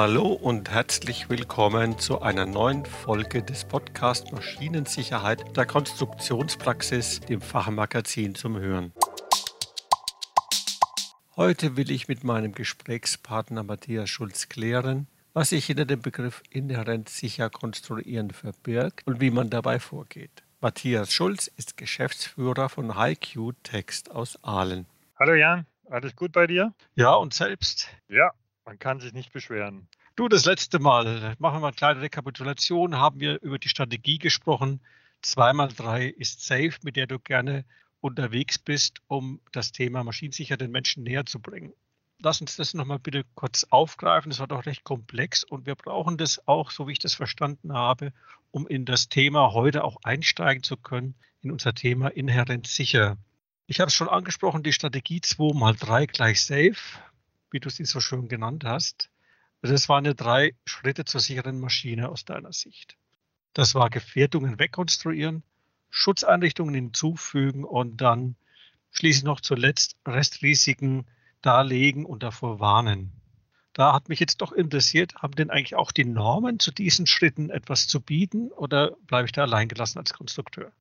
Hallo und herzlich willkommen zu einer neuen Folge des Podcast Maschinensicherheit der Konstruktionspraxis, dem Fachmagazin zum Hören. Heute will ich mit meinem Gesprächspartner Matthias Schulz klären, was sich hinter dem Begriff inhärent sicher konstruieren verbirgt und wie man dabei vorgeht. Matthias Schulz ist Geschäftsführer von HiQ Text aus Aalen. Hallo Jan, alles gut bei dir? Ja, und selbst? Ja, man kann sich nicht beschweren. Du, das letzte Mal, machen wir mal eine kleine Rekapitulation, haben wir über die Strategie gesprochen. Zweimal drei ist safe, mit der du gerne unterwegs bist, um das Thema maschinensicher den Menschen näher zu bringen. Lass uns das nochmal bitte kurz aufgreifen. Das war doch recht komplex und wir brauchen das auch, so wie ich das verstanden habe, um in das Thema heute auch einsteigen zu können, in unser Thema inhärent sicher. Ich habe es schon angesprochen, die Strategie 2 mal 3 gleich safe, wie du sie so schön genannt hast. Das waren ja drei Schritte zur sicheren Maschine aus deiner Sicht. Das war Gefährdungen wegkonstruieren, Schutzeinrichtungen hinzufügen und dann schließlich noch zuletzt Restrisiken darlegen und davor warnen. Da hat mich jetzt doch interessiert, haben denn eigentlich auch die Normen zu diesen Schritten etwas zu bieten oder bleibe ich da alleingelassen als Konstrukteur?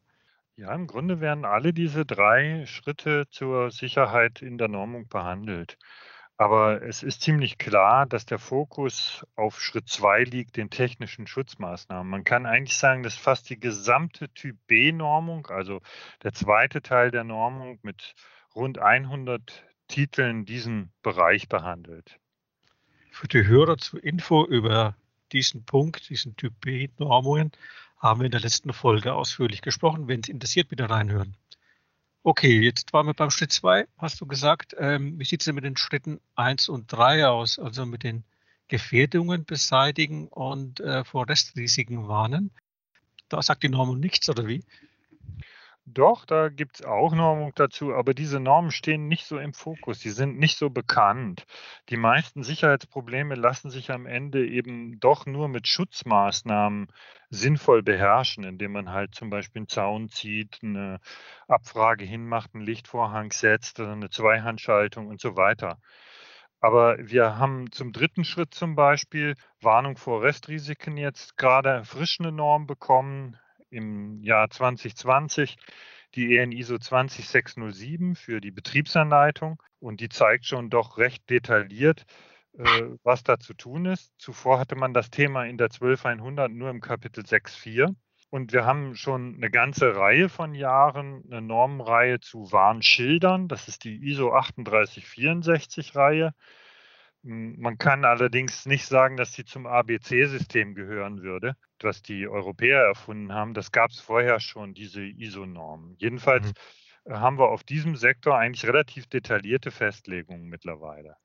Ja, im Grunde werden alle diese drei Schritte zur Sicherheit in der Normung behandelt. Aber es ist ziemlich klar, dass der Fokus auf Schritt 2 liegt, den technischen Schutzmaßnahmen. Man kann eigentlich sagen, dass fast die gesamte Typ B-Normung, also der zweite Teil der Normung mit rund 100 Titeln, diesen Bereich behandelt. Für die Hörer zur Info über diesen Punkt, diesen Typ B-Normungen, haben wir in der letzten Folge ausführlich gesprochen. Wenn es interessiert, bitte reinhören. Okay, jetzt waren wir beim Schritt 2, hast du gesagt. Ähm, wie sieht es denn mit den Schritten 1 und 3 aus? Also mit den Gefährdungen beseitigen und äh, vor Restrisiken warnen. Da sagt die Normung nichts, oder wie? Doch, da gibt es auch Normung dazu, aber diese Normen stehen nicht so im Fokus, die sind nicht so bekannt. Die meisten Sicherheitsprobleme lassen sich am Ende eben doch nur mit Schutzmaßnahmen sinnvoll beherrschen, indem man halt zum Beispiel einen Zaun zieht, eine Abfrage hinmacht, einen Lichtvorhang setzt, eine Zweihandschaltung und so weiter. Aber wir haben zum dritten Schritt zum Beispiel Warnung vor Restrisiken jetzt gerade frisch eine Norm bekommen, im Jahr 2020 die EN ISO 20607 für die Betriebsanleitung und die zeigt schon doch recht detailliert, äh, was da zu tun ist. Zuvor hatte man das Thema in der 12100 nur im Kapitel 6.4 und wir haben schon eine ganze Reihe von Jahren eine Normenreihe zu Warnschildern. Das ist die ISO 3864 Reihe. Man kann allerdings nicht sagen, dass sie zum ABC-System gehören würde, was die Europäer erfunden haben. Das gab es vorher schon, diese ISO-Normen. Jedenfalls mhm. haben wir auf diesem Sektor eigentlich relativ detaillierte Festlegungen mittlerweile.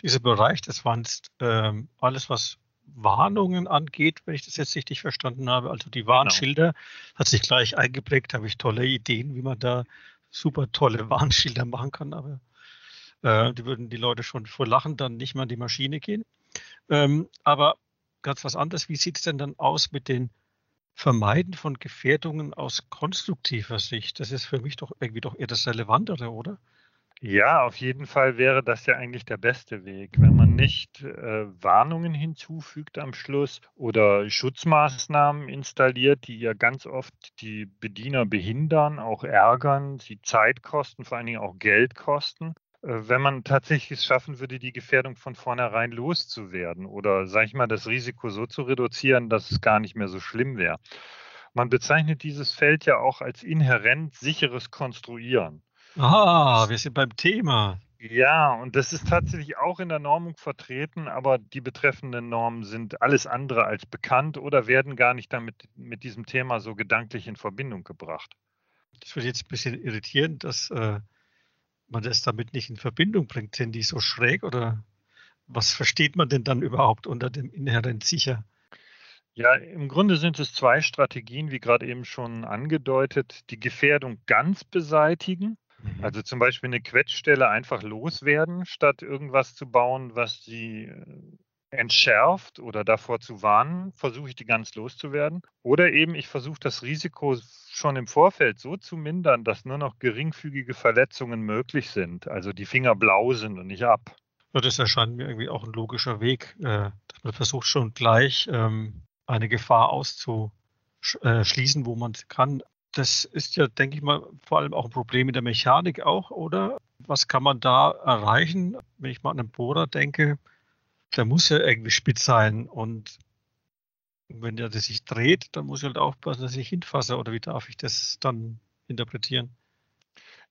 Dieser Bereich, das waren äh, alles, was Warnungen angeht, wenn ich das jetzt richtig verstanden habe. Also die Warnschilder genau. hat sich gleich eingeprägt, habe ich tolle Ideen, wie man da super tolle Warnschilder machen kann, aber äh, die würden die Leute schon vor Lachen dann nicht mal in die Maschine gehen. Ähm, aber ganz was anderes, wie sieht es denn dann aus mit den Vermeiden von Gefährdungen aus konstruktiver Sicht? Das ist für mich doch irgendwie doch eher das Relevantere, oder? Ja, auf jeden Fall wäre das ja eigentlich der beste Weg, wenn man nicht äh, Warnungen hinzufügt am Schluss oder Schutzmaßnahmen installiert, die ja ganz oft die Bediener behindern, auch ärgern, sie Zeit kosten, vor allen Dingen auch Geld kosten. Äh, wenn man tatsächlich es schaffen würde, die Gefährdung von vornherein loszuwerden oder, sage ich mal, das Risiko so zu reduzieren, dass es gar nicht mehr so schlimm wäre. Man bezeichnet dieses Feld ja auch als inhärent sicheres Konstruieren. Ah, wir sind beim Thema. Ja, und das ist tatsächlich auch in der Normung vertreten, aber die betreffenden Normen sind alles andere als bekannt oder werden gar nicht damit mit diesem Thema so gedanklich in Verbindung gebracht. Das wird jetzt ein bisschen irritierend, dass äh, man das damit nicht in Verbindung bringt? Sind die so schräg oder was versteht man denn dann überhaupt unter dem inhärent sicher? Ja, im Grunde sind es zwei Strategien, wie gerade eben schon angedeutet. Die Gefährdung ganz beseitigen, mhm. also zum Beispiel eine Quetschstelle einfach loswerden, statt irgendwas zu bauen, was sie äh, entschärft oder davor zu warnen, versuche ich die ganz loszuwerden. Oder eben ich versuche das Risiko schon im Vorfeld so zu mindern, dass nur noch geringfügige Verletzungen möglich sind, also die Finger blau sind und nicht ab. Das erscheint mir irgendwie auch ein logischer Weg, äh, Man versucht schon gleich ähm, eine Gefahr auszuschließen, wo man kann. Das ist ja, denke ich mal, vor allem auch ein Problem in der Mechanik auch, oder? Was kann man da erreichen? Wenn ich mal an einen Bohrer denke, der muss ja irgendwie spitz sein und wenn der sich dreht, dann muss ich halt aufpassen, dass ich hinfasse. Oder wie darf ich das dann interpretieren?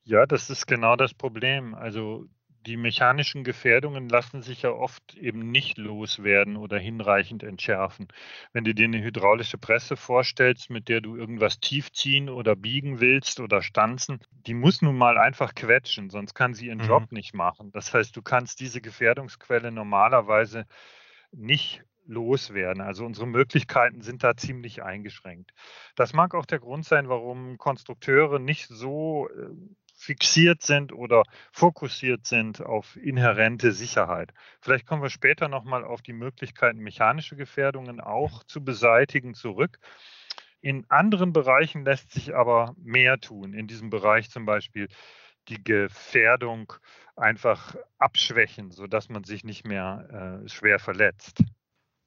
Ja, das ist genau das Problem. Also die mechanischen Gefährdungen lassen sich ja oft eben nicht loswerden oder hinreichend entschärfen. Wenn du dir eine hydraulische Presse vorstellst, mit der du irgendwas tiefziehen oder biegen willst oder stanzen, die muss nun mal einfach quetschen, sonst kann sie ihren mhm. Job nicht machen. Das heißt, du kannst diese Gefährdungsquelle normalerweise nicht loswerden. Also unsere Möglichkeiten sind da ziemlich eingeschränkt. Das mag auch der Grund sein, warum Konstrukteure nicht so äh, fixiert sind oder fokussiert sind auf inhärente Sicherheit. Vielleicht kommen wir später nochmal auf die Möglichkeiten, mechanische Gefährdungen auch zu beseitigen zurück. In anderen Bereichen lässt sich aber mehr tun. In diesem Bereich zum Beispiel die Gefährdung einfach abschwächen, sodass man sich nicht mehr äh, schwer verletzt.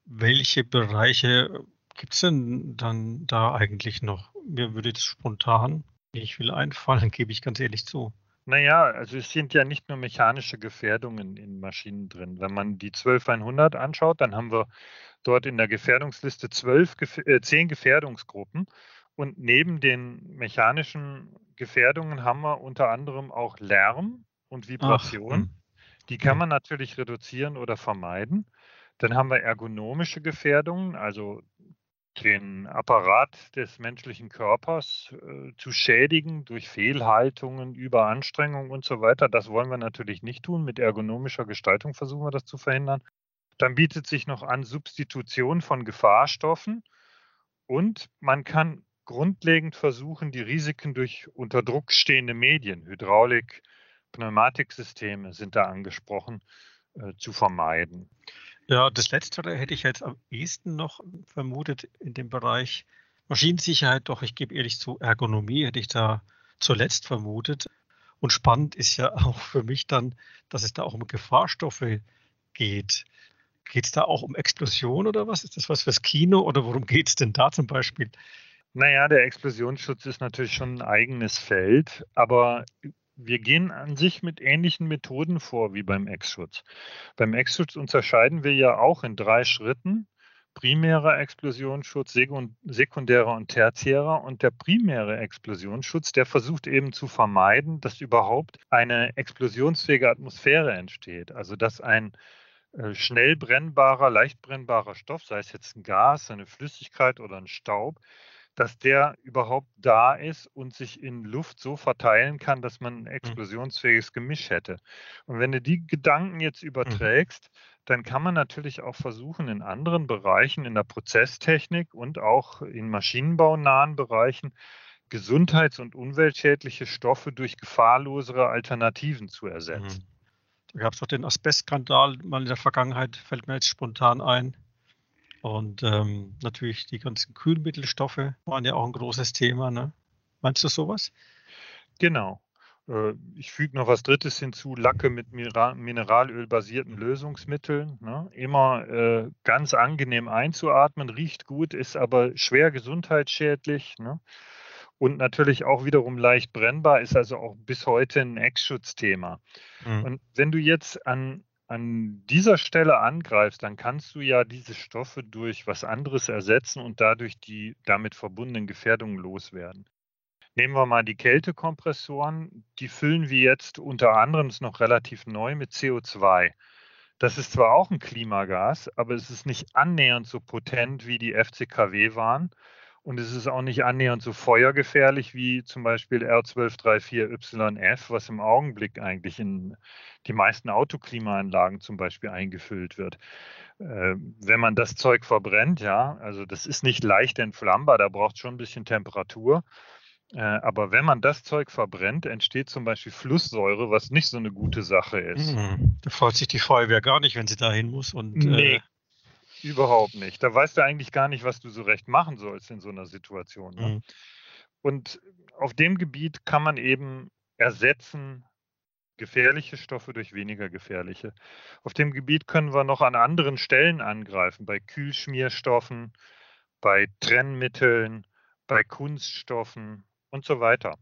Welche Bereiche gibt es denn dann da eigentlich noch? Mir würde jetzt spontan ich will einfallen, gebe ich ganz ehrlich zu. Naja, also es sind ja nicht nur mechanische Gefährdungen in Maschinen drin. Wenn man die 12100 anschaut, dann haben wir dort in der Gefährdungsliste 12, äh, 10 Gefährdungsgruppen. Und neben den mechanischen Gefährdungen haben wir unter anderem auch Lärm und Vibration. Ach, hm. die kann man natürlich reduzieren oder vermeiden. Dann haben wir ergonomische Gefährdungen, also den Apparat des menschlichen Körpers äh, zu schädigen durch Fehlhaltungen, Überanstrengung und so weiter. Das wollen wir natürlich nicht tun. Mit ergonomischer Gestaltung versuchen wir das zu verhindern. Dann bietet sich noch an Substitution von Gefahrstoffen und man kann grundlegend versuchen, die Risiken durch unter Druck stehende Medien, Hydraulik, Pneumatiksysteme sind da angesprochen, äh, zu vermeiden. Ja, das Letztere hätte ich jetzt am ehesten noch vermutet in dem Bereich Maschinensicherheit. Doch ich gebe ehrlich zu, Ergonomie hätte ich da zuletzt vermutet. Und spannend ist ja auch für mich dann, dass es da auch um Gefahrstoffe geht. Geht es da auch um Explosion oder was? Ist das was fürs Kino oder worum geht es denn da zum Beispiel? Naja, der Explosionsschutz ist natürlich schon ein eigenes Feld, aber wir gehen an sich mit ähnlichen Methoden vor wie beim Ex-Schutz. Beim Ex-Schutz unterscheiden wir ja auch in drei Schritten. Primärer Explosionsschutz, sekundärer und tertiärer. Und der primäre Explosionsschutz, der versucht eben zu vermeiden, dass überhaupt eine explosionsfähige Atmosphäre entsteht. Also dass ein äh, schnell brennbarer, leicht brennbarer Stoff, sei es jetzt ein Gas, eine Flüssigkeit oder ein Staub, dass der überhaupt da ist und sich in Luft so verteilen kann, dass man ein mhm. explosionsfähiges Gemisch hätte. Und wenn du die Gedanken jetzt mhm. überträgst, dann kann man natürlich auch versuchen, in anderen Bereichen, in der Prozesstechnik und auch in maschinenbaunahen Bereichen, gesundheits- und umweltschädliche Stoffe durch gefahrlosere Alternativen zu ersetzen. Mhm. Da gab es doch den Asbestskandal mal in der Vergangenheit, fällt mir jetzt spontan ein. Und ähm, natürlich die ganzen Kühlmittelstoffe waren ja auch ein großes Thema. Ne? Meinst du sowas? Genau. Äh, ich füge noch was Drittes hinzu, Lacke mit mineralölbasierten Lösungsmitteln. Ne? Immer äh, ganz angenehm einzuatmen, riecht gut, ist aber schwer gesundheitsschädlich. Ne? Und natürlich auch wiederum leicht brennbar, ist also auch bis heute ein Ex-Schutzthema. Mhm. Und wenn du jetzt an an dieser Stelle angreifst, dann kannst du ja diese Stoffe durch was anderes ersetzen und dadurch die damit verbundenen Gefährdungen loswerden. Nehmen wir mal die Kältekompressoren, die füllen wir jetzt unter anderem, ist noch relativ neu, mit CO2. Das ist zwar auch ein Klimagas, aber es ist nicht annähernd so potent wie die FCKW waren. Und es ist auch nicht annähernd so feuergefährlich wie zum Beispiel R1234YF, was im Augenblick eigentlich in die meisten Autoklimaanlagen zum Beispiel eingefüllt wird. Äh, wenn man das Zeug verbrennt, ja, also das ist nicht leicht entflammbar, da braucht es schon ein bisschen Temperatur. Äh, aber wenn man das Zeug verbrennt, entsteht zum Beispiel Flusssäure, was nicht so eine gute Sache ist. Mhm. Da freut sich die Feuerwehr gar nicht, wenn sie dahin muss. Und, nee, äh, Überhaupt nicht. Da weißt du eigentlich gar nicht, was du so recht machen sollst in so einer Situation. Ne? Mhm. Und auf dem Gebiet kann man eben ersetzen gefährliche Stoffe durch weniger gefährliche. Auf dem Gebiet können wir noch an anderen Stellen angreifen, bei Kühlschmierstoffen, bei Trennmitteln, bei Kunststoffen und so weiter.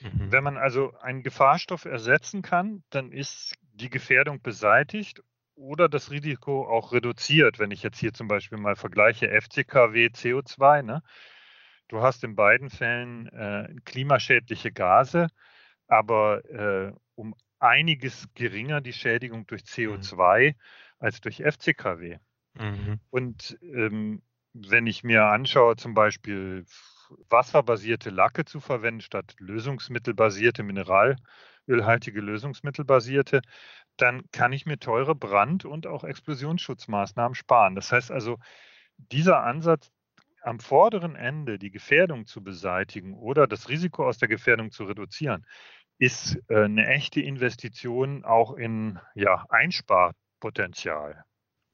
Mhm. Wenn man also einen Gefahrstoff ersetzen kann, dann ist die Gefährdung beseitigt oder das Risiko auch reduziert. Wenn ich jetzt hier zum Beispiel mal vergleiche FCKW, CO2, ne? du hast in beiden Fällen äh, klimaschädliche Gase, aber äh, um einiges geringer die Schädigung durch CO2 mhm. als durch FCKW. Mhm. Und ähm, wenn ich mir anschaue, zum Beispiel wasserbasierte Lacke zu verwenden statt lösungsmittelbasierte, mineralölhaltige lösungsmittelbasierte, dann kann ich mir teure Brand- und auch Explosionsschutzmaßnahmen sparen. Das heißt also, dieser Ansatz, am vorderen Ende die Gefährdung zu beseitigen oder das Risiko aus der Gefährdung zu reduzieren, ist äh, eine echte Investition auch in ja, Einsparpotenzial.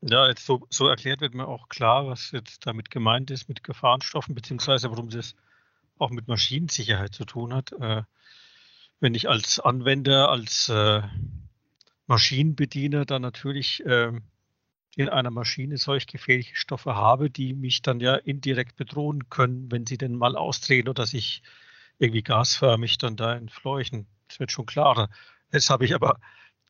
Ja, jetzt so, so, erklärt wird mir auch klar, was jetzt damit gemeint ist mit Gefahrenstoffen, beziehungsweise warum das auch mit Maschinensicherheit zu tun hat. Äh, wenn ich als Anwender, als äh, Maschinenbediener dann natürlich äh, in einer Maschine solch gefährliche Stoffe habe, die mich dann ja indirekt bedrohen können, wenn sie denn mal ausdrehen oder sich irgendwie gasförmig dann da entfleuchen. Das wird schon klarer. Jetzt habe ich aber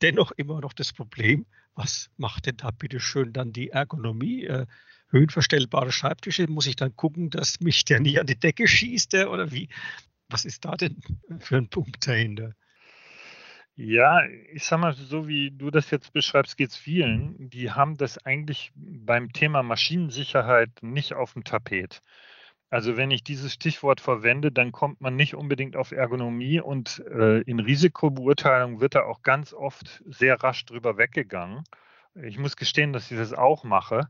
dennoch immer noch das Problem, was macht denn da bitte schön dann die Ergonomie? Äh, höhenverstellbare Schreibtische, muss ich dann gucken, dass mich der nie an die Decke schießt der, oder wie? Was ist da denn für ein Punkt dahinter? Ja, ich sag mal, so wie du das jetzt beschreibst, geht es vielen. Die haben das eigentlich beim Thema Maschinensicherheit nicht auf dem Tapet. Also wenn ich dieses Stichwort verwende, dann kommt man nicht unbedingt auf Ergonomie und äh, in Risikobeurteilung wird da auch ganz oft sehr rasch drüber weggegangen. Ich muss gestehen, dass ich das auch mache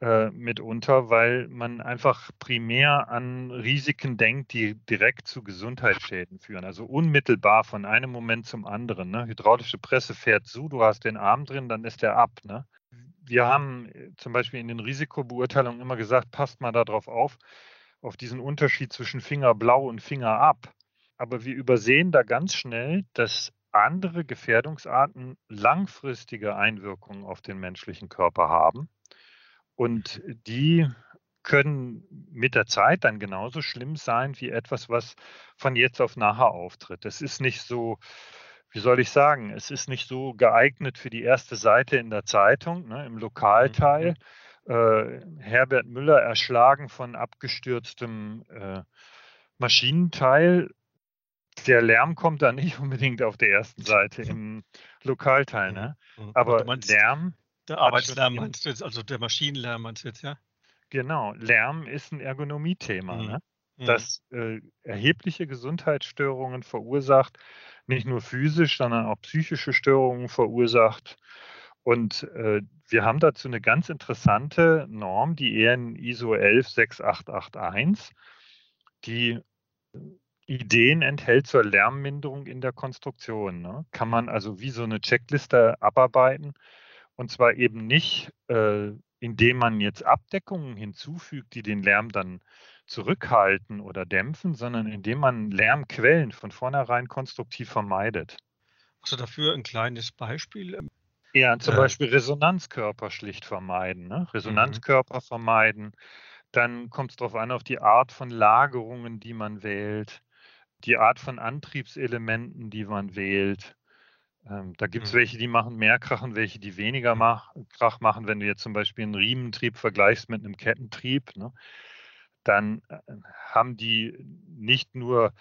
äh, mitunter, weil man einfach primär an Risiken denkt, die direkt zu Gesundheitsschäden führen. Also unmittelbar von einem Moment zum anderen. Ne? Hydraulische Presse fährt zu, du hast den Arm drin, dann ist der ab. Ne? Wir haben äh, zum Beispiel in den Risikobeurteilungen immer gesagt, passt mal darauf auf, auf diesen Unterschied zwischen Finger blau und Finger ab. Aber wir übersehen da ganz schnell, dass andere Gefährdungsarten langfristige Einwirkungen auf den menschlichen Körper haben. Und die können mit der Zeit dann genauso schlimm sein wie etwas, was von jetzt auf nachher auftritt. Es ist nicht so, wie soll ich sagen, es ist nicht so geeignet für die erste Seite in der Zeitung, ne, im Lokalteil. Mhm äh, Herbert Müller erschlagen von abgestürztem äh, Maschinenteil. Der Lärm kommt da nicht unbedingt auf der ersten Seite im Lokalteil, ne? Mhm. Mhm. Aber meinst, Lärm. Der Arbeitslärm meinst du jetzt, also der Maschinenlärm meinst du jetzt, ja? Genau, Lärm ist ein Ergonomiethema, mhm. ne? Mhm. das äh, erhebliche Gesundheitsstörungen verursacht, nicht nur physisch, sondern auch psychische Störungen verursacht. Und äh, wir haben dazu eine ganz interessante Norm, die EN ISO 116881, die Ideen enthält zur Lärmminderung in der Konstruktion. Ne? Kann man also wie so eine Checkliste abarbeiten und zwar eben nicht, äh, indem man jetzt Abdeckungen hinzufügt, die den Lärm dann zurückhalten oder dämpfen, sondern indem man Lärmquellen von vornherein konstruktiv vermeidet. Du dafür ein kleines Beispiel? Ja, zum äh, Beispiel Resonanzkörper schlicht vermeiden. Ne? Mhm. Resonanzkörper mhm. vermeiden. Dann kommt es darauf an, auf die Art von Lagerungen, die man wählt, die Art von Antriebselementen, die man wählt. Ähm, da gibt es mhm. welche, die machen mehr Krach und welche, die weniger mhm. mach, Krach machen. Wenn du jetzt zum Beispiel einen Riementrieb vergleichst mit einem Kettentrieb, ne? dann äh, haben die nicht nur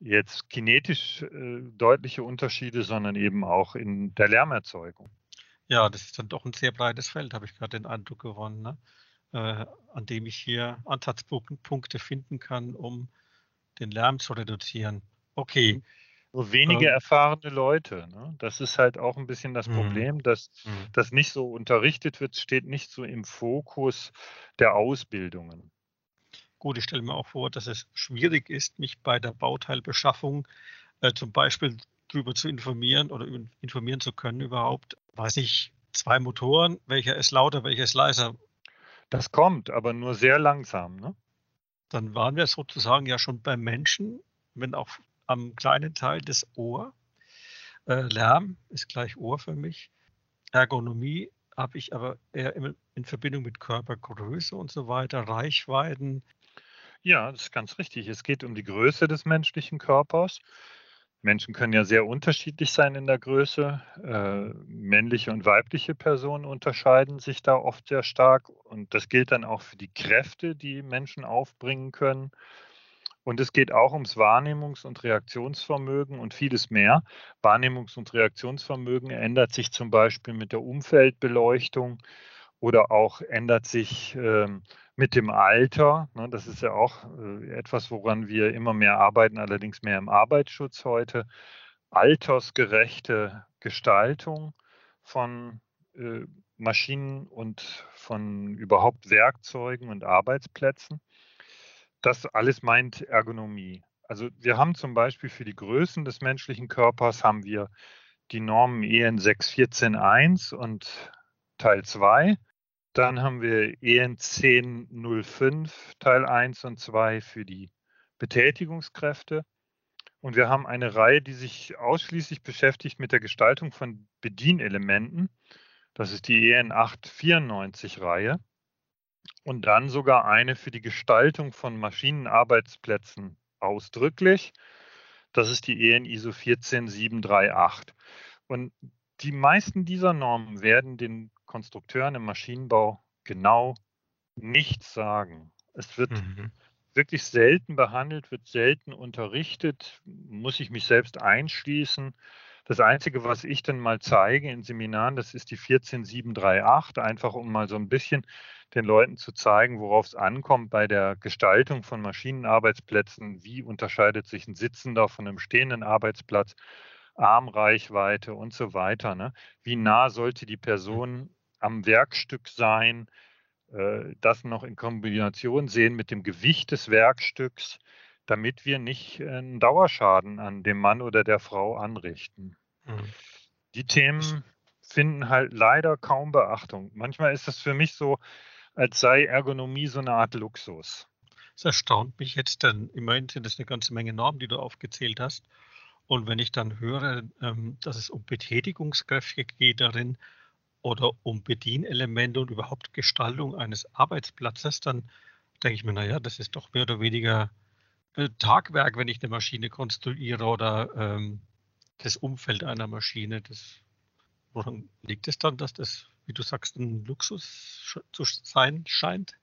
jetzt kinetisch äh, deutliche Unterschiede, sondern eben auch in der Lärmerzeugung. Ja, das ist dann doch ein sehr breites Feld, habe ich gerade den Eindruck gewonnen, ne? äh, an dem ich hier Ansatzpunkte finden kann, um den Lärm zu reduzieren. Okay. Nur wenige ähm, erfahrene Leute. Ne? Das ist halt auch ein bisschen das mhm. Problem, dass mhm. das nicht so unterrichtet wird, steht nicht so im Fokus der Ausbildungen. Gut, ich stelle mir auch vor, dass es schwierig ist, mich bei der Bauteilbeschaffung äh, zum Beispiel darüber zu informieren oder informieren zu können überhaupt, weiß ich, zwei Motoren, welcher ist lauter, welcher ist leiser. Das kommt, aber nur sehr langsam. Ne? Dann waren wir sozusagen ja schon beim Menschen, wenn auch am kleinen Teil des Ohr. Äh, Lärm ist gleich Ohr für mich. Ergonomie habe ich aber eher in Verbindung mit Körpergröße und so weiter, Reichweiten. Ja, das ist ganz richtig. Es geht um die Größe des menschlichen Körpers. Menschen können ja sehr unterschiedlich sein in der Größe. Äh, männliche und weibliche Personen unterscheiden sich da oft sehr stark. Und das gilt dann auch für die Kräfte, die Menschen aufbringen können. Und es geht auch ums Wahrnehmungs- und Reaktionsvermögen und vieles mehr. Wahrnehmungs- und Reaktionsvermögen ändert sich zum Beispiel mit der Umfeldbeleuchtung oder auch ändert sich ähm, mit dem Alter. Ne, das ist ja auch äh, etwas, woran wir immer mehr arbeiten, allerdings mehr im Arbeitsschutz heute. Altersgerechte Gestaltung von äh, Maschinen und von überhaupt Werkzeugen und Arbeitsplätzen. Das alles meint Ergonomie. Also wir haben zum Beispiel für die Größen des menschlichen Körpers haben wir die Normen EN 6.14.1 und Teil 2 dann haben wir EN 1005 Teil 1 und 2 für die Betätigungskräfte. Und wir haben eine Reihe, die sich ausschließlich beschäftigt mit der Gestaltung von Bedienelementen. Das ist die EN 894 Reihe. Und dann sogar eine für die Gestaltung von Maschinenarbeitsplätzen ausdrücklich. Das ist die EN ISO 14738. Und die meisten dieser Normen werden den Konstrukteuren im Maschinenbau genau nichts sagen. Es wird mhm. wirklich selten behandelt, wird selten unterrichtet, muss ich mich selbst einschließen. Das Einzige, was ich dann mal zeige in Seminaren, das ist die 14738, einfach um mal so ein bisschen den Leuten zu zeigen, worauf es ankommt bei der Gestaltung von Maschinenarbeitsplätzen. Wie unterscheidet sich ein sitzender von einem stehenden Arbeitsplatz? Armreichweite und so weiter. Ne? Wie nah sollte die Person am Werkstück sein, äh, das noch in Kombination sehen mit dem Gewicht des Werkstücks, damit wir nicht einen Dauerschaden an dem Mann oder der Frau anrichten. Mhm. Die Themen finden halt leider kaum Beachtung. Manchmal ist es für mich so, als sei Ergonomie so eine Art Luxus. Das erstaunt mich jetzt, denn immerhin sind es eine ganze Menge Normen, die du aufgezählt hast. Und wenn ich dann höre, ähm, dass es um Betätigungskräfte geht darin, oder um Bedienelemente und überhaupt Gestaltung eines Arbeitsplatzes, dann denke ich mir, naja, das ist doch mehr oder weniger äh, Tagwerk, wenn ich eine Maschine konstruiere oder ähm, das Umfeld einer Maschine. Das, woran liegt es dann, dass das, wie du sagst, ein Luxus zu sein scheint?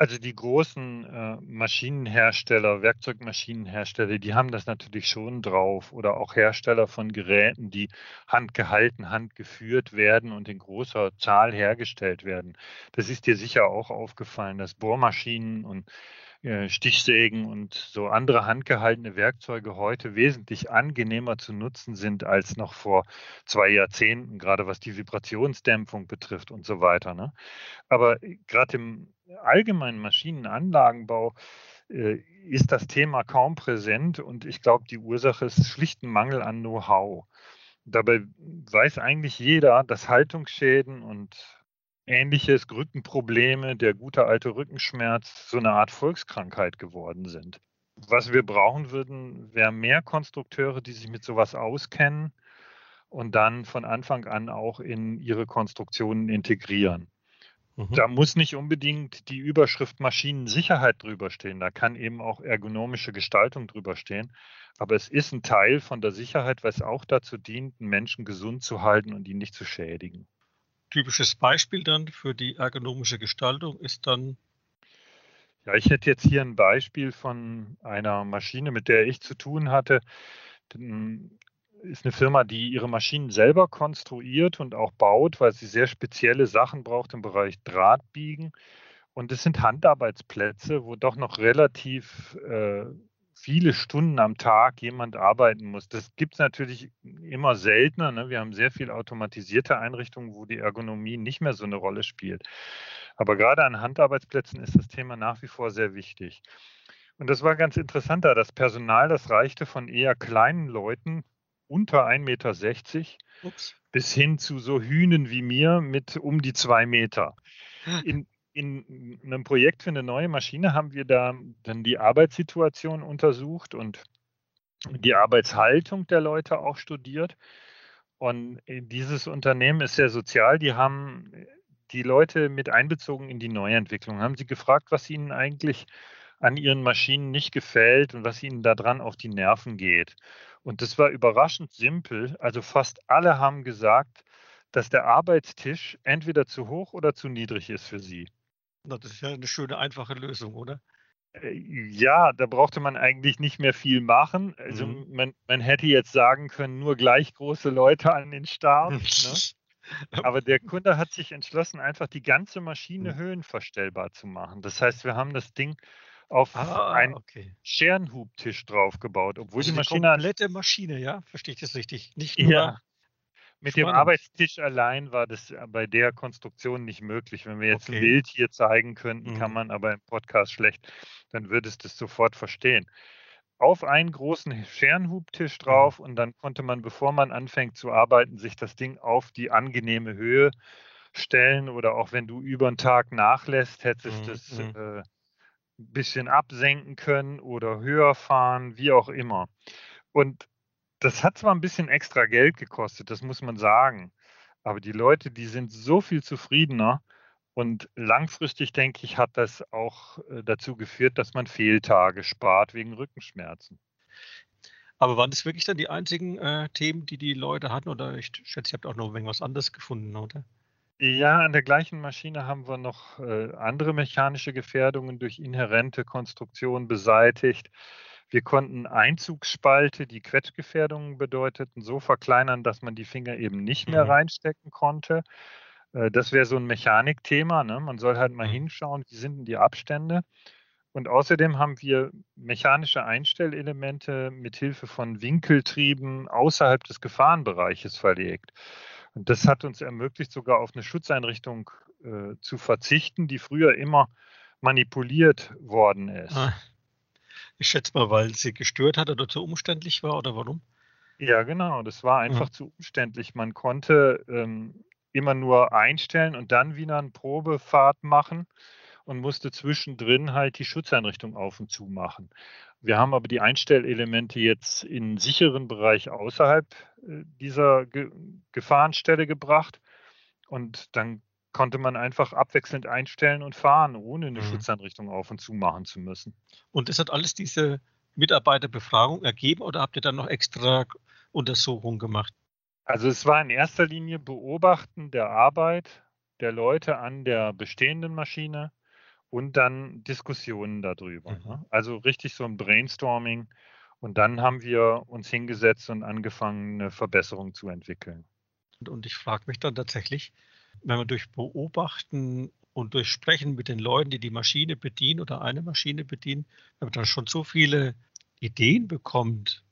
Also die großen äh, Maschinenhersteller, Werkzeugmaschinenhersteller, die haben das natürlich schon drauf. Oder auch Hersteller von Geräten, die handgehalten, handgeführt werden und in großer Zahl hergestellt werden. Das ist dir sicher auch aufgefallen, dass Bohrmaschinen und Stichsägen und so andere handgehaltene Werkzeuge heute wesentlich angenehmer zu nutzen sind als noch vor zwei Jahrzehnten, gerade was die Vibrationsdämpfung betrifft und so weiter. Ne? Aber äh, gerade im allgemeinen Maschinenanlagenbau äh, ist das Thema kaum präsent und ich glaube, die Ursache ist schlicht ein Mangel an Know-how. Dabei weiß eigentlich jeder, dass Haltungsschäden und ähnliches, Rückenprobleme, der gute alte Rückenschmerz so eine Art Volkskrankheit geworden sind. Was wir brauchen würden, wäre mehr Konstrukteure, die sich mit sowas auskennen und dann von Anfang an auch in ihre Konstruktionen integrieren. Mhm. Da muss nicht unbedingt die Überschrift Maschinensicherheit drüber stehen. Da kann eben auch ergonomische Gestaltung drüber stehen. Aber es ist ein Teil von der Sicherheit, was auch dazu dient, einen Menschen gesund zu halten und ihn nicht zu schädigen. Typisches Beispiel dann für die ergonomische Gestaltung ist dann. Ja, ich hätte jetzt hier ein Beispiel von einer Maschine, mit der ich zu tun hatte ist eine Firma, die ihre Maschinen selber konstruiert und auch baut, weil sie sehr spezielle Sachen braucht im Bereich Drahtbiegen. Und es sind Handarbeitsplätze, wo doch noch relativ äh, viele Stunden am Tag jemand arbeiten muss. Das gibt es natürlich immer seltener. Ne? Wir haben sehr viel automatisierte Einrichtungen, wo die Ergonomie nicht mehr so eine Rolle spielt. Aber gerade an Handarbeitsplätzen ist das Thema nach wie vor sehr wichtig. Und das war ganz interessant da. Das Personal, das reichte von eher kleinen Leuten unter 1,60 Meter Ups. bis hin zu so Hühnen wie mir mit um die zwei Meter. In, in einem Projekt für eine neue Maschine haben wir da dann die Arbeitssituation untersucht und die Arbeitshaltung der Leute auch studiert. Und dieses Unternehmen ist sehr sozial. Die haben die Leute mit einbezogen in die Neuentwicklung, haben sie gefragt, was ihnen eigentlich an ihren Maschinen nicht gefällt und was ihnen daran auf die Nerven geht. Und das war überraschend simpel. Also fast alle haben gesagt, dass der Arbeitstisch entweder zu hoch oder zu niedrig ist für sie. Na, das ist ja eine schöne, einfache Lösung, oder? Äh, ja, da brauchte man eigentlich nicht mehr viel machen. Also mhm. man, man, hätte jetzt sagen können, nur gleich große Leute an den Start. ne? Aber der Kunde hat sich entschlossen, einfach die ganze Maschine mhm. höhenverstellbar zu machen. Das heißt, wir haben das Ding auf ah, einen okay. Scherenhubtisch draufgebaut, obwohl also die Maschine. Komplette Maschine, ja? Verstehe ich das richtig? Nicht nur ja. Mit Spannend. dem Arbeitstisch allein war das bei der Konstruktion nicht möglich. Wenn wir jetzt okay. ein Bild hier zeigen könnten, mhm. kann man aber im Podcast schlecht, dann würdest du es sofort verstehen. Auf einen großen Scherenhubtisch drauf mhm. und dann konnte man, bevor man anfängt zu arbeiten, sich das Ding auf die angenehme Höhe stellen oder auch wenn du über den Tag nachlässt, hättest du mhm. es mhm. äh, ein bisschen absenken können oder höher fahren, wie auch immer. Und das hat zwar ein bisschen extra Geld gekostet, das muss man sagen, aber die Leute, die sind so viel zufriedener und langfristig, denke ich, hat das auch äh, dazu geführt, dass man Fehltage spart wegen Rückenschmerzen. Aber waren das wirklich dann die einzigen äh, Themen, die die Leute hatten? Oder ich schätze, ihr habt auch noch irgendwas anderes gefunden, oder? Ja, an der gleichen Maschine haben wir noch äh, andere mechanische Gefährdungen durch inhärente Konstruktion beseitigt. Wir konnten Einzugsspalte, die Quetschgefährdungen bedeuteten, so verkleinern, dass man die Finger eben nicht mehr mhm. reinstecken konnte. Äh, das wäre so ein Mechanikthema. Ne? Man soll halt mal mhm. hinschauen, wie sind denn die Abstände. Und außerdem haben wir mechanische Einstellelemente mit Hilfe von Winkeltrieben außerhalb des Gefahrenbereiches verlegt. Und das hat uns ermöglicht, sogar auf eine Schutzeinrichtung äh, zu verzichten, die früher immer manipuliert worden ist. Ah. Ich schätze mal, weil sie gestört hat oder zu umständlich war oder warum? Ja, genau. Das war einfach mhm. zu umständlich. Man konnte ähm, immer nur einstellen und dann wieder eine Probefahrt machen und musste zwischendrin halt die Schutzeinrichtung auf und zu machen. Wir haben aber die Einstellelemente jetzt in sicheren Bereich außerhalb äh, dieser Ge Gefahrenstelle gebracht und dann konnte man einfach abwechselnd einstellen und fahren, ohne eine mhm. Schutzeinrichtung auf und zu machen zu müssen. Und das hat alles diese Mitarbeiterbefragung ergeben oder habt ihr dann noch extra Untersuchungen gemacht? Also es war in erster Linie Beobachten der Arbeit der Leute an der bestehenden Maschine und dann Diskussionen darüber. Mhm. Ne? Also richtig so ein Brainstorming. Und dann haben wir uns hingesetzt und angefangen, eine Verbesserung zu entwickeln. Und ich frage mich dann tatsächlich, wenn man durch Beobachten und durch Sprechen mit den Leuten, die die Maschine bedienen oder eine Maschine bedienen, wenn man dann schon so viele Ideen bekommt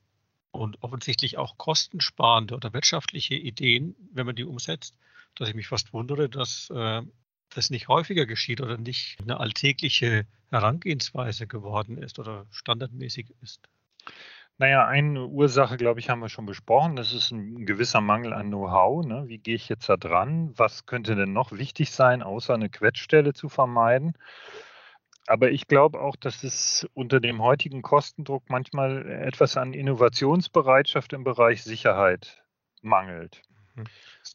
und offensichtlich auch kostensparende oder wirtschaftliche Ideen, wenn man die umsetzt, dass ich mich fast wundere, dass äh, das nicht häufiger geschieht oder nicht eine alltägliche Herangehensweise geworden ist oder standardmäßig ist. Naja, eine Ursache, glaube ich, haben wir schon besprochen. Das ist ein gewisser Mangel an Know-how. Ne? Wie gehe ich jetzt da dran? Was könnte denn noch wichtig sein, außer eine Quetschstelle zu vermeiden? Aber ich glaube auch, dass es unter dem heutigen Kostendruck manchmal etwas an Innovationsbereitschaft im Bereich Sicherheit mangelt. Mhm.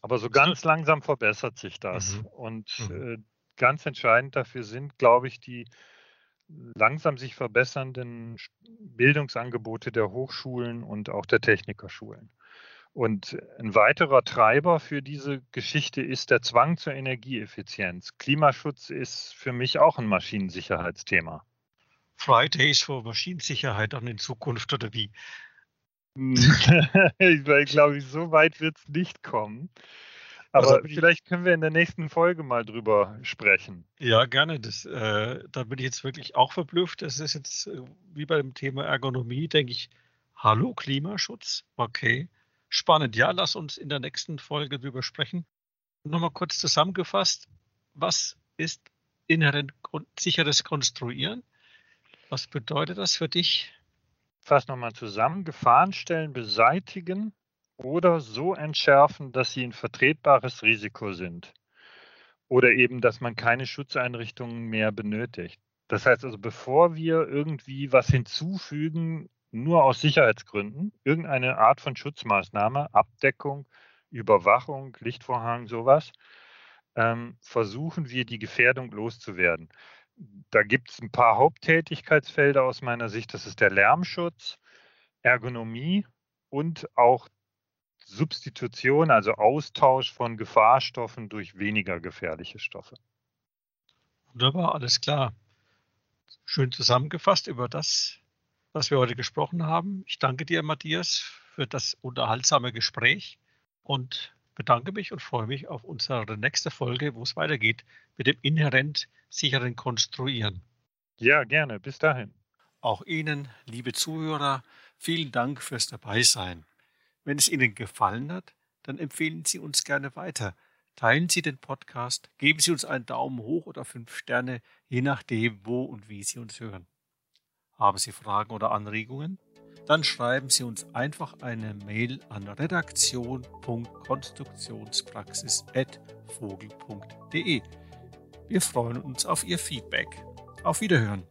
Aber so ganz langsam verbessert sich das. Mhm. Und mhm. äh, ganz entscheidend dafür sind, glaube ich, die langsam sich verbessernden Bildungsangebote der Hochschulen und auch der Technikerschulen. Und ein weiterer Treiber für diese Geschichte ist der Zwang zur Energieeffizienz. Klimaschutz ist für mich auch ein Maschinensicherheitsthema. Fridays for Maschinensicherheit dann in Zukunft oder wie? ich glaube, so weit wird es nicht kommen. Aber also, vielleicht können wir in der nächsten Folge mal drüber sprechen. Ja, gerne. Das, äh, da bin ich jetzt wirklich auch verblüfft. Das ist jetzt äh, wie beim Thema Ergonomie, denke ich, hallo Klimaschutz. Okay, spannend. Ja, lass uns in der nächsten Folge drüber sprechen. Nochmal kurz zusammengefasst, was ist inhärent sicheres Konstruieren? Was bedeutet das für dich? Fass nochmal zusammen. Gefahrenstellen beseitigen, oder so entschärfen, dass sie ein vertretbares Risiko sind. Oder eben, dass man keine Schutzeinrichtungen mehr benötigt. Das heißt also, bevor wir irgendwie was hinzufügen, nur aus Sicherheitsgründen irgendeine Art von Schutzmaßnahme, Abdeckung, Überwachung, Lichtvorhang, sowas, ähm, versuchen wir die Gefährdung loszuwerden. Da gibt es ein paar Haupttätigkeitsfelder aus meiner Sicht. Das ist der Lärmschutz, Ergonomie und auch Substitution, also Austausch von Gefahrstoffen durch weniger gefährliche Stoffe. Wunderbar, alles klar. Schön zusammengefasst über das, was wir heute gesprochen haben. Ich danke dir, Matthias, für das unterhaltsame Gespräch und bedanke mich und freue mich auf unsere nächste Folge, wo es weitergeht mit dem inhärent sicheren Konstruieren. Ja, gerne. Bis dahin. Auch Ihnen, liebe Zuhörer, vielen Dank fürs Dabeisein. Wenn es Ihnen gefallen hat, dann empfehlen Sie uns gerne weiter. Teilen Sie den Podcast, geben Sie uns einen Daumen hoch oder fünf Sterne, je nachdem, wo und wie Sie uns hören. Haben Sie Fragen oder Anregungen? Dann schreiben Sie uns einfach eine Mail an redaktion.konstruktionspraxis.vogel.de. Wir freuen uns auf Ihr Feedback. Auf Wiederhören.